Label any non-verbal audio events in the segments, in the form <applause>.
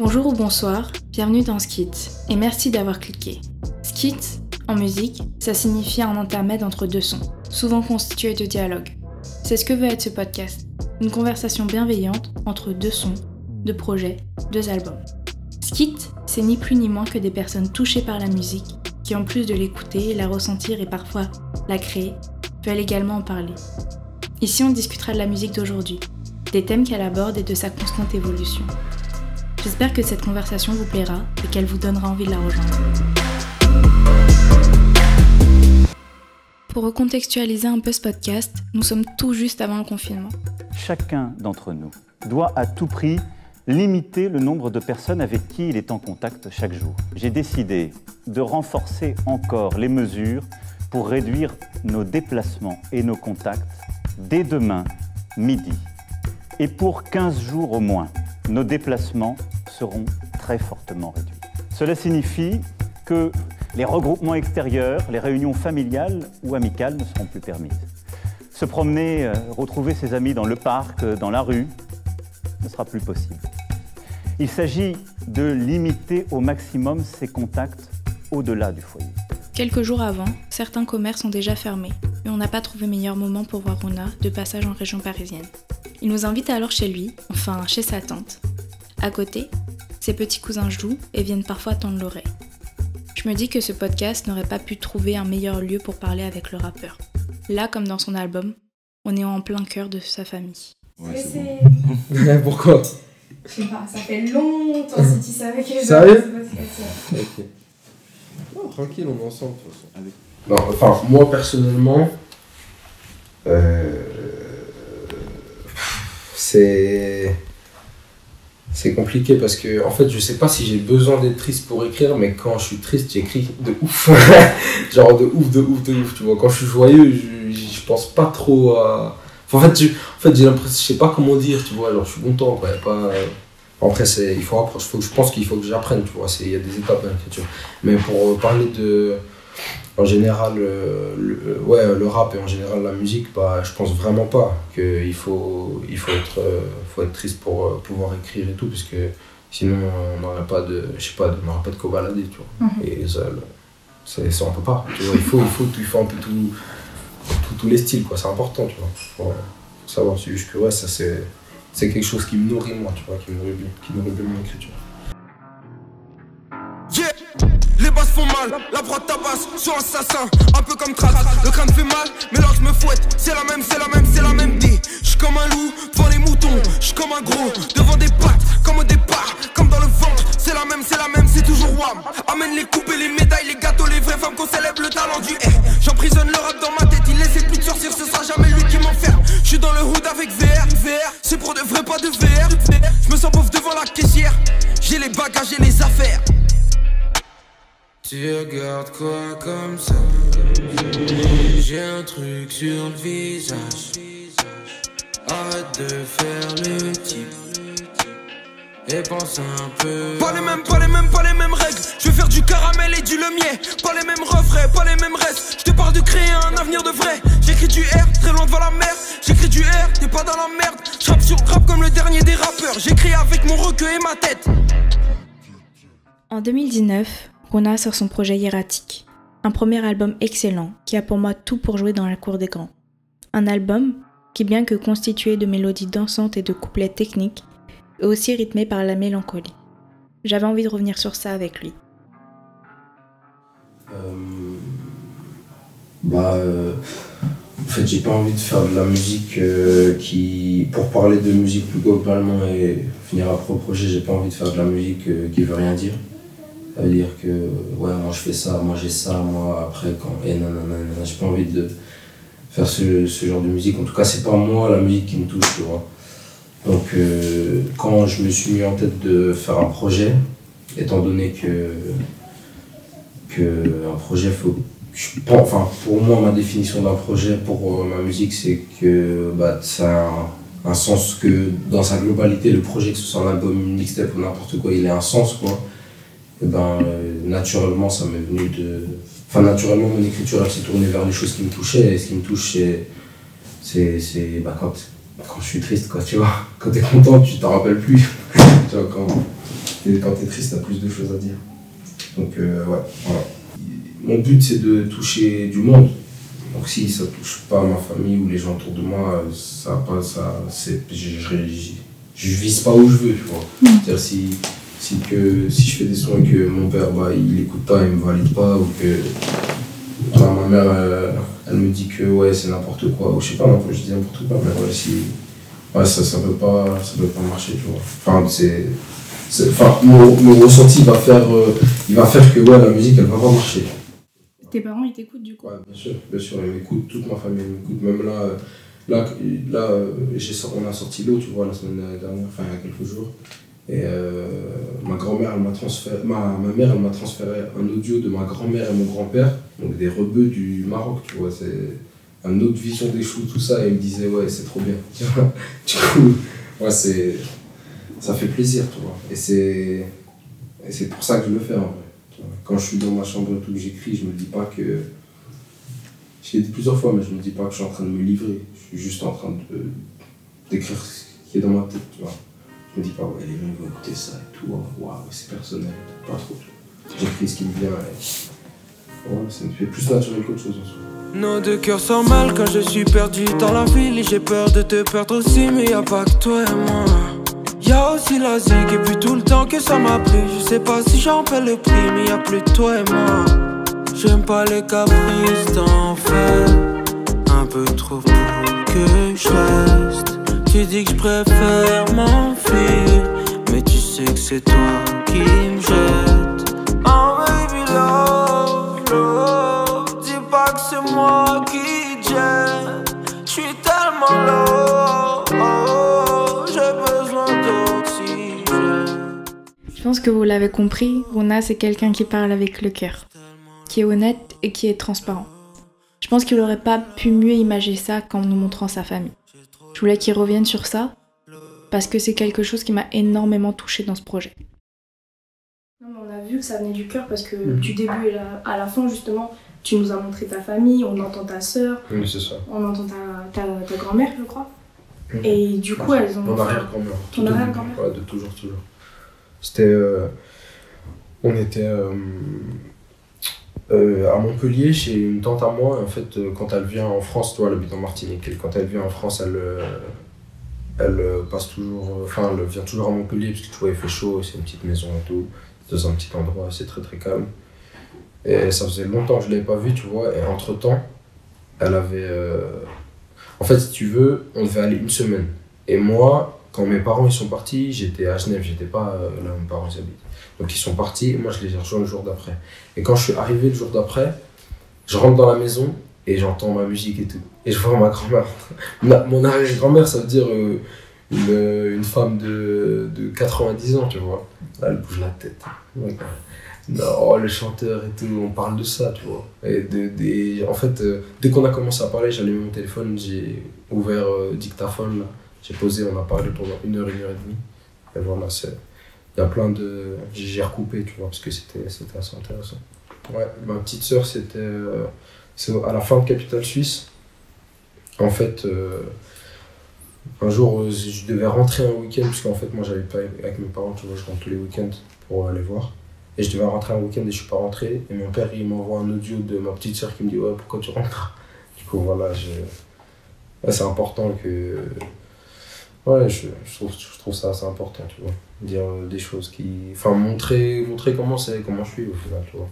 Bonjour ou bonsoir, bienvenue dans Skit et merci d'avoir cliqué. Skit, en musique, ça signifie un intermède entre deux sons, souvent constitué de dialogues. C'est ce que veut être ce podcast, une conversation bienveillante entre deux sons, deux projets, deux albums. Skit, c'est ni plus ni moins que des personnes touchées par la musique qui, en plus de l'écouter, la ressentir et parfois la créer, veulent également en parler. Ici, on discutera de la musique d'aujourd'hui, des thèmes qu'elle aborde et de sa constante évolution. J'espère que cette conversation vous plaira et qu'elle vous donnera envie de la rejoindre. Pour recontextualiser un peu ce podcast, nous sommes tout juste avant le confinement. Chacun d'entre nous doit à tout prix limiter le nombre de personnes avec qui il est en contact chaque jour. J'ai décidé de renforcer encore les mesures pour réduire nos déplacements et nos contacts dès demain midi. Et pour 15 jours au moins, nos déplacements seront très fortement réduits. Cela signifie que les regroupements extérieurs, les réunions familiales ou amicales ne seront plus permises. Se promener, euh, retrouver ses amis dans le parc, euh, dans la rue, ne sera plus possible. Il s'agit de limiter au maximum ces contacts au-delà du foyer. Quelques jours avant, certains commerces ont déjà fermé et on n'a pas trouvé meilleur moment pour voir de passage en région parisienne. Il nous invite alors chez lui, enfin chez sa tante. À côté, ses petits cousins jouent et viennent parfois tendre l'oreille. Je me dis que ce podcast n'aurait pas pu trouver un meilleur lieu pour parler avec le rappeur. Là, comme dans son album, on est en plein cœur de sa famille. Ouais, <laughs> Pourquoi? Je sais pas, ça fait longtemps si tu savais que Sérieux. Ok. Non, tranquille, on est ensemble de toute façon. Non, enfin, moi personnellement, euh, c'est. C'est compliqué parce que, en fait, je sais pas si j'ai besoin d'être triste pour écrire, mais quand je suis triste, j'écris de ouf. <laughs> Genre de ouf, de ouf, de ouf, tu vois. Quand je suis joyeux, je, je pense pas trop à. En fait, je- en fait j'ai l'impression, je sais pas comment dire, tu vois. Alors, je suis content, quoi. Pas... Après, c'est, il faut faut, je pense qu'il faut que j'apprenne, tu vois. c'est- Il y a des étapes à l'écriture. Mais pour euh, parler de. En général, euh, le, ouais, le rap et en général la musique, bah, je pense vraiment pas qu'il faut, il faut, être, euh, faut être triste pour euh, pouvoir écrire et tout, parce que sinon on n'aurait pas de, je sais pas, on n'aurait pas de tu vois. Et ça, le- ça, on peut pas, tu vois. Il faut, il faut, il faut un peu tout, tout- tous les styles, quoi. C'est important, tu vois. Faut, faut savoir, c'est juste que ouais, ça c'est, c'est quelque chose qui me nourrit moi, tu vois, qui me nourrit qui nourrit bien mon écriture. Mal, la prod tabasse sur assassin, un peu comme Trace. Le crâne fait mal, mais l'ange me fouette. C'est la même, c'est la même, c'est la même D. J'suis comme un loup devant les moutons, j'suis comme un gros devant des pattes, comme au départ, comme dans le ventre. C'est la même, c'est la même, c'est toujours wham. Amène les coupes et les médailles, les gâteaux, les vraies femmes qu'on célèbre le talent du R. J'emprisonne le rap dans ma tête, il laissait plus de sortir, ce sera jamais lui qui m'enferme. J'suis dans le hood avec VR, VR, c'est pour de vrai, pas de VR. J'me sens pauvre devant la caissière, j'ai les bagages et les affaires. Tu regardes quoi comme ça? J'ai un truc sur le visage Arrête de faire le type Et pense un peu Pas les mêmes, pas les mêmes, pas les mêmes règles. Je veux faire du caramel et du lemier. Pas les mêmes refrains, pas les mêmes restes. Je te parle de créer un avenir de vrai. J'écris du R, très loin devant la mer. J'écris du R, t'es pas dans la merde. J'rappe sur rap comme le dernier des rappeurs. J'écris avec mon recueil et ma tête. En 2019, Rona sort son projet Hiératique, un premier album excellent qui a pour moi tout pour jouer dans la cour des grands. Un album qui, bien que constitué de mélodies dansantes et de couplets techniques, est aussi rythmé par la mélancolie. J'avais envie de revenir sur ça avec lui. Euh, bah, euh, en fait, j'ai pas envie de faire de la musique euh, qui. Pour parler de musique plus globalement et finir le projet, j'ai pas envie de faire de la musique qui veut rien dire. Veut dire que, ouais, moi je fais ça, moi j'ai ça, moi après quand. Et nanana, j'ai pas envie de faire ce, ce genre de musique. En tout cas, c'est pas moi la musique qui me touche, tu vois. Donc, euh, quand je me suis mis en tête de faire un projet, étant donné que que un projet faut je enfin pour moi ma définition d'un projet pour euh, ma musique c'est que bah, ça a un, sens que dans sa globalité le projet que ce soit un album une mixtape ou n'importe quoi il ait un sens quoi et ben euh, naturellement ça m'est venu de enfin naturellement mon écriture s'est tournée vers les choses qui me touchaient et ce qui me touche c'est c'est c'est bah, quand quand je suis triste quoi tu vois quand t'es content tu t'en rappelles plus tu vois quand t'es- quand t'es triste, t'as plus de choses à dire. Donc, euh, ouais, voilà. Mon but, c'est de toucher du monde. Donc, si ça touche pas ma famille ou les gens autour de moi, ça va pas, ça, c'est, je, je, je, je vise pas où je veux, tu vois. C'est-à-dire, si, si, que, si je fais des sons et que mon père, bah, il écoute pas, il me valide pas, ou que bah, ma mère, euh, elle me dit que ouais, c'est n'importe quoi, ou je sais pas, je dis n'importe quoi, mais ouais, si, ouais, ça, ça peut pas, ça peut pas marcher, tu vois. Enfin, c'est, c'est- enfin, mon, mon ressenti va faire, euh, il va faire que ouais, la musique, elle va pas marcher. Tes parents, ils t'écoutent du coup? Ouais, bien sûr, bien sûr, ils m'écoutent, toute ma famille m'écoute, même là, euh, là, là j'ai on a sorti l'eau, tu vois, la semaine dernière, enfin, il y a quelques jours. Et euh, ma grand-mère, elle m'a transféré, ma, ma mère, elle m'a transféré un audio de ma grand-mère et mon grand-père, donc des rebeux du Maroc, tu vois, c'est une autre vision des choux, tout ça, et ils me disaient, ouais, c'est trop bien, tu vois. <laughs> Du coup, ouais, c'est, ça fait plaisir, tu vois. Et c'est, et c'est pour ça que je le fais, en vrai. Quand je suis dans ma chambre et tout, que j'écris, je me dis pas que, je l'ai dit plusieurs fois, mais je me dis pas que je suis en train de me livrer, je suis juste en train de, d'écrire ce qui est dans ma tête, tu vois. Je me dis pas, ouais, les gens vont écouter ça et tout, oh, waouh, c'est personnel, pas trop. J'écris ce qui me vient et ouais, ça me fait plus naturel qu'autre chose en soi. Nos deux cœurs sont mal quand je suis perdu dans la ville j'ai peur de te perdre aussi, mais y a pas que toi et moi. Y'a aussi la zig et puis tout le temps que ça m'a pris. Je sais pas si j'en paie le prix, mais y a plus toi et moi. J'aime pas les caprices d'enfer, un peu trop pour que je reste. Tu dis que je préfère m'enfuir, mais tu sais que c'est toi qui me jette. Oh baby love, love, dis pas que c'est moi qui te jette. Je suis tellement low, oh, j'ai besoin d'oxygène. Je pense que vous l'avez compris, Runa c'est quelqu'un qui parle avec le cœur, qui est honnête et qui est transparent. Je pense qu'il aurait pas pu mieux imaginer ça qu'en nous montrant sa famille. Je voulais qu'il revienne sur ça parce que c'est quelque chose qui m'a énormément touchée dans ce projet. on a vu que ça venait du cœur parce que du début à la fin justement, tu nous as montré ta famille, on entend ta sœur, Oui, c'est ça. on entend ta, ta, ta grand-mère je crois. Mhm. Et du coup elles ont... Mon arrière-grand-mère. Ton arrière-grand-mère. Ouais, de toujours, toujours. C'était. euh, on était euh, euh, à Montpellier chez une tante à moi. En fait, euh, quand elle vient en France, toi, elle habite en Martinique. Quand elle vient en France, elle. euh, elle passe toujours. Enfin, elle vient toujours à Montpellier parce que tu vois, il fait chaud, c'est une petite maison et tout. Dans un petit endroit, c'est très très calme. Et ça faisait longtemps que je l'avais pas vue, tu vois. Et entre temps, elle avait. En fait, si tu veux, on devait aller une semaine. Et moi, quand mes parents ils sont partis, j'étais à Genève, j'étais pas euh, là où mes parents ils habitent. Donc ils sont partis, et moi je les ai rejoints le jour d'après. Et quand je suis arrivé le jour d'après, je rentre dans la maison et j'entends ma musique et tout. Et je vois ma grand-mère. <laughs> Mon arrière-grand-mère, ça veut dire euh, une, une femme de, de 90 ans, tu vois. Là, elle bouge la tête. Ouais. Non, le chanteur et tout, on parle de ça, tu vois. Et de, des- en fait, euh, dès qu'on a commencé à parler, allumé mon téléphone, j'ai ouvert euh, dictaphone, là. J'ai posé, on a parlé pendant une heure, une heure et demie. Et voilà. Il y a plein de. J'ai recoupé, tu vois, parce que c'était assez intéressant. Ouais, ma petite sœur, c'était. euh, à la fin de Capital Suisse. En fait, euh, un jour, euh, je devais rentrer un week-end, parce qu'en fait, moi, j'habite pas avec mes parents, tu vois, je rentre tous les week-ends pour aller voir. Et je devais rentrer un week-end et je suis pas rentré. Et mon père, il m'envoie un audio de ma petite soeur qui me dit Ouais, pourquoi tu rentres? Du coup, voilà, je... c'est important que. Ouais, je, je, trouve, je trouve ça assez important, tu vois. Dire euh, des choses qui. Enfin, montrer, montrer comment c'est, comment je suis au final, tu vois.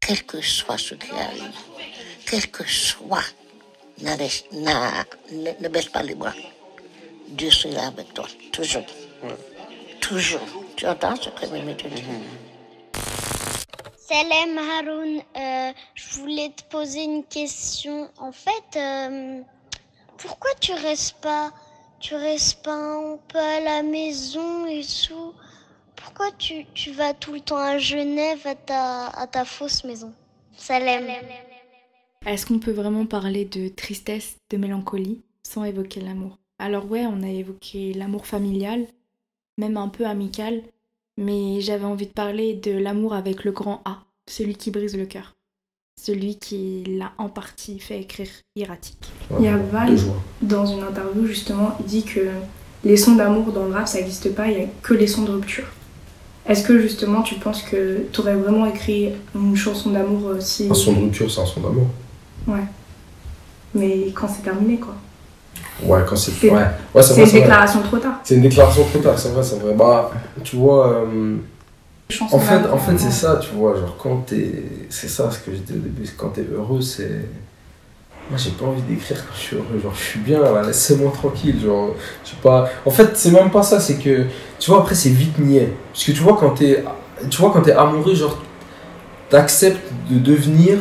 quel que soit ce qui arrive, quel que soit, ne, ne baisse pas les bras. Dieu sera avec toi, toujours. Toujours. Tu entends ce que Mimi te dit? Salam Haroun, euh, je voulais te poser une question. En fait, euh, pourquoi tu restes pas, tu restes pas un peu à la maison et tout Pourquoi tu, tu vas tout le temps à Genève à ta, à ta fausse maison? Salam. Est-ce qu'on peut vraiment parler de tristesse, de mélancolie, sans évoquer l'amour? Alors ouais, on a évoqué l'amour familial, même un peu amical, mais j'avais envie de parler de l'amour avec le grand A, celui qui brise le cœur, celui qui l'a en partie fait écrire Erratique. Il y a Val, dans une interview justement, il dit que les sons d'amour dans le rap, ça n'existe pas, il n'y a que les sons de rupture. Est-ce que justement tu penses que tu aurais vraiment écrit une chanson d'amour euh, si. Un son de rupture, c'est un son d'amour. Ouais. Mais quand c'est terminé, quoi. Ouais, quand c'est. C'est- Ouais, ouais c'est C'est une c'est déclaration trop tard. C'est une déclaration trop tard, c'est vrai, c'est vrai. Bah, tu vois. euh, En fait, en fait c'est vraiment. ça, tu vois, genre quand t'es... C'est ça ce que je disais au début, c'est quand t'es heureux, c'est... Moi j'ai pas envie d'écrire quand je suis heureux, genre je suis bien là, laissez-moi tranquille, genre, je sais pas... En fait c'est même pas ça, c'est que, tu vois, après c'est vite niais. Parce que tu vois quand t'es... Tu vois quand t'es amoureux, genre, t'acceptes de devenir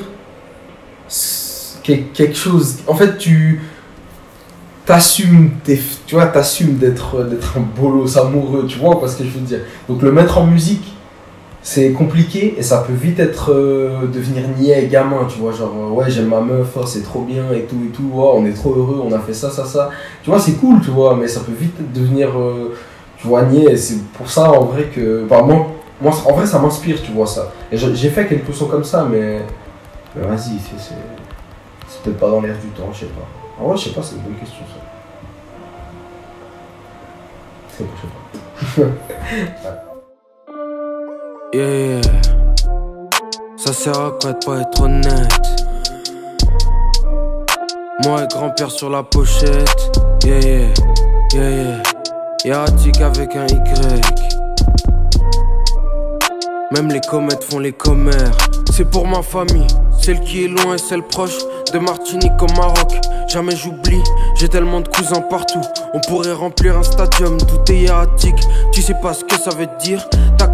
quelque chose... En fait tu... T'assumes, tes- tu vois, t'assumes d'être d'être un bolos amoureux, tu vois, parce que je veux dire. Donc le mettre en musique, c'est compliqué et ça peut vite être euh, devenir niais gamin tu vois genre euh, ouais j'aime ma meuf oh, c'est trop bien et tout et tout oh, on est trop heureux on a fait ça ça ça. Tu vois c'est cool tu vois mais ça peut vite devenir euh, tu vois niais et c'est pour ça en vrai que bah, moi, moi en vrai ça m'inspire tu vois ça. Et j'ai fait quelques sons comme ça mais, mais vas-y c'est c'est peut-être pas dans l'air du temps je sais pas. En vrai je sais pas c'est une bonne question ça. C'est je sais pas <laughs> Yeah, yeah. Ça sert à quoi de pas être honnête? Moi et grand-père sur la pochette. Yeah, yeah, yeah, yeah. Erratique avec un Y. Même les comètes font les commères. C'est pour ma famille, celle qui est loin et celle proche. De Martinique au Maroc, jamais j'oublie. J'ai tellement de cousins partout. On pourrait remplir un stadium, tout est erratique. Tu sais pas ce que ça veut dire?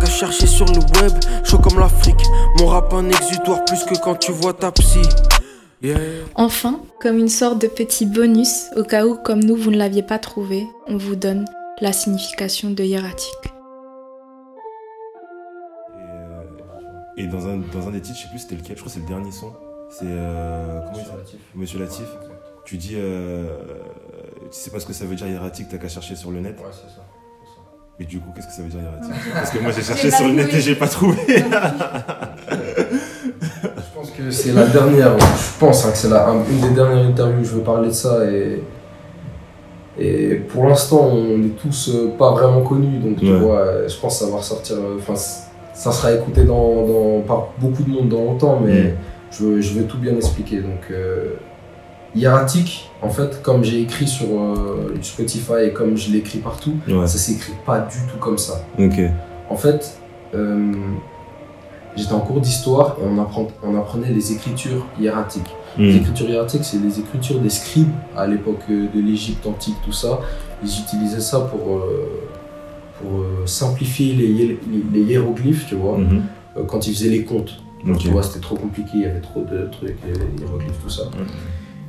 Chercher sur le web, chaud comme l'Afrique. Mon rap un exutoire plus que quand tu vois ta psy. Yeah. Enfin, comme une sorte de petit bonus, au cas où, comme nous, vous ne l'aviez pas trouvé, on vous donne la signification de hiératique. Et, euh, et dans, un, dans un des titres, je sais plus c'était lequel, je crois que c'est le dernier son. C'est. euh, comment il s'appelle Monsieur Latif. Tu dis. Euh, tu sais pas ce que ça veut dire hiératique, t'as qu'à chercher sur le net. ouais c'est ça Mais du coup, qu'est-ce que ça veut dire hiératique Parce que moi j'ai cherché sur le net et j'ai pas trouvé. Je pense que c'est la dernière, je pense hein, que c'est la- une des dernières interviews où je veux parler de ça et, et pour l'instant on est tous euh, pas vraiment connus donc tu Ouais. vois, euh, je pense que ça va ressortir, euh, enfin ça sera écouté dans, dans- par beaucoup de monde dans longtemps mais Mm. je, veux, je veux tout bien expliquer donc euh, hiératique en fait comme j'ai écrit sur euh, Spotify et comme je l'écris partout Ouais. ça s'écrit pas du tout comme ça Ok. en fait, euh, j'étais en cours d'histoire et on, apprend- on apprenait les écritures hiératiques. Les Hmm. écritures hiératiques, c'est les écritures des scribes à l'époque euh, de l'Égypte antique, tout ça. Ils utilisaient ça pour, euh, pour simplifier les, hié- les hiéroglyphes, tu vois, Mhm. quand ils faisaient les comptes. Tu vois, c'était trop compliqué, il y avait trop de trucs, les hiéroglyphes, tout ça.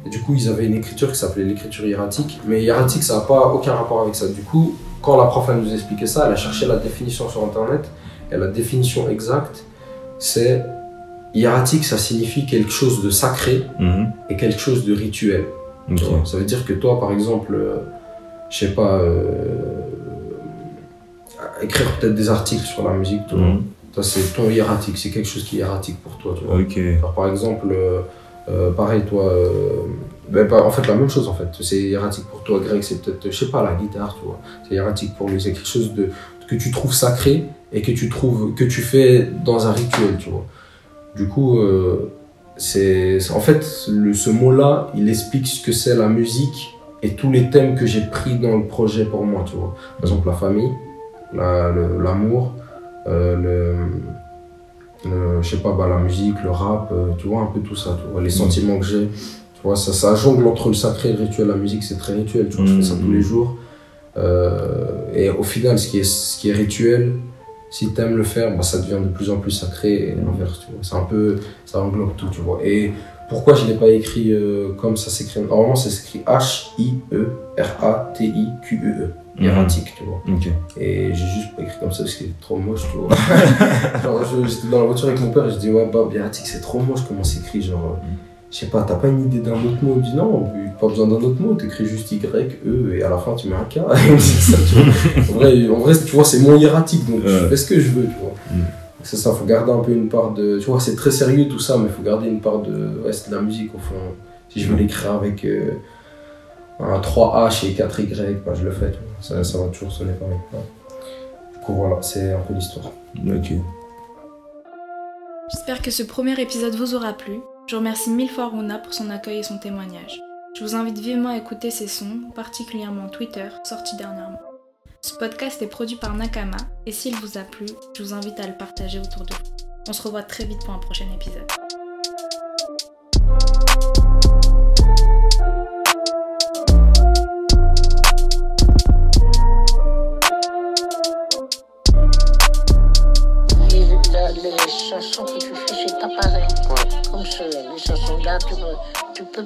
Et du coup, ils avaient une écriture qui s'appelait l'écriture hiératique. Mais hiératique, ça n'a pas aucun rapport avec ça. Du coup, quand la prof elle nous expliquait ça, elle a cherché la définition sur Internet. Et la définition exacte, c'est hiératique, ça signifie quelque chose de sacré Mhm. et quelque chose de rituel. Ça veut dire que toi, par exemple, euh, je sais pas, euh, écrire peut-être des articles sur la musique, tu vois. Mhm. Ça, c'est ton hiératique, c'est quelque chose qui est hiératique pour toi, tu vois. Ok. Genre, par exemple, euh, euh, pareil, toi, euh, ben, en fait, la même chose, en fait. C'est hiératique pour toi, Greg, c'est peut-être, je sais pas, la guitare, tu vois. C'est hiératique pour lui, c'est quelque chose de, que tu trouves sacré et que tu trouves, que tu fais dans un rituel, tu vois. Du coup, euh, c'est, en fait, le, ce mot-là, il explique ce que c'est la musique et tous les thèmes que j'ai pris dans le projet pour moi, tu vois. Par exemple, la famille, la- le- l'amour, euh, je sais pas, bah, la musique, le rap, euh, tu vois, un peu tout ça, tu vois, les sentiments que j'ai. Tu vois, ça, ça jongle entre le sacré et le rituel. La musique, c'est très rituel, tu vois, je fais ça tous les jours. Euh, et au final, ce qui est, ce qui est rituel, si tu aimes le faire, bah, ça devient de plus en plus sacré et l'inverse, tu vois. C'est un peu, ça englobe tout, tu vois. Et pourquoi je l'ai pas écrit euh, comme ça s'écrit? Normalement, ça s'écrit H-I-E-R-A-T-I-Q-E-E. Hiératique, tu vois. Et j'ai juste pas écrit comme ça parce qu'il est trop moche, tu vois. <laughs> genre, j'étais dans la voiture avec mon père et je dis, ouais, Bob, hiératique, c'est trop moche comment c'est écrit. Genre, euh, je sais pas, t'as pas une idée d'un autre mot? Il dit, non, pas besoin d'un autre mot, t'écris juste Y, E, et à la fin, tu mets un K. <laughs> Ça, tu vois. En vrai, en vrai, tu vois, c'est mon hiératique, donc je fais ce que je veux, tu vois. Mm. C'est ça, faut garder un peu une part de. Tu vois, c'est très sérieux tout ça, mais faut garder une part de. Ouais, c'est de la musique au fond. Si je veux l'écrire avec. euh, un 3H et 4Y, bah, je le fais. Ça, ça va toujours sonner pareil. Ouais. Du coup, voilà, c'est un peu l'histoire. Ok. J'espère que ce premier épisode vous aura plu. Je remercie mille fois Runa pour son accueil et son témoignage. Je vous invite vivement à écouter ses sons, particulièrement Twitter, sortis dernièrement. Ce podcast est produit par Nakama, et s'il vous a plu, je vous invite à le partager autour de vous. On se revoit très vite pour un prochain épisode.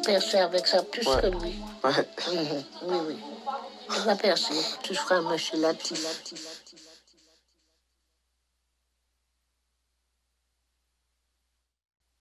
Percer avec ça plus que lui. Mhm. Oui, oui. Tu vas percer. Tu seras un monsieur Latif.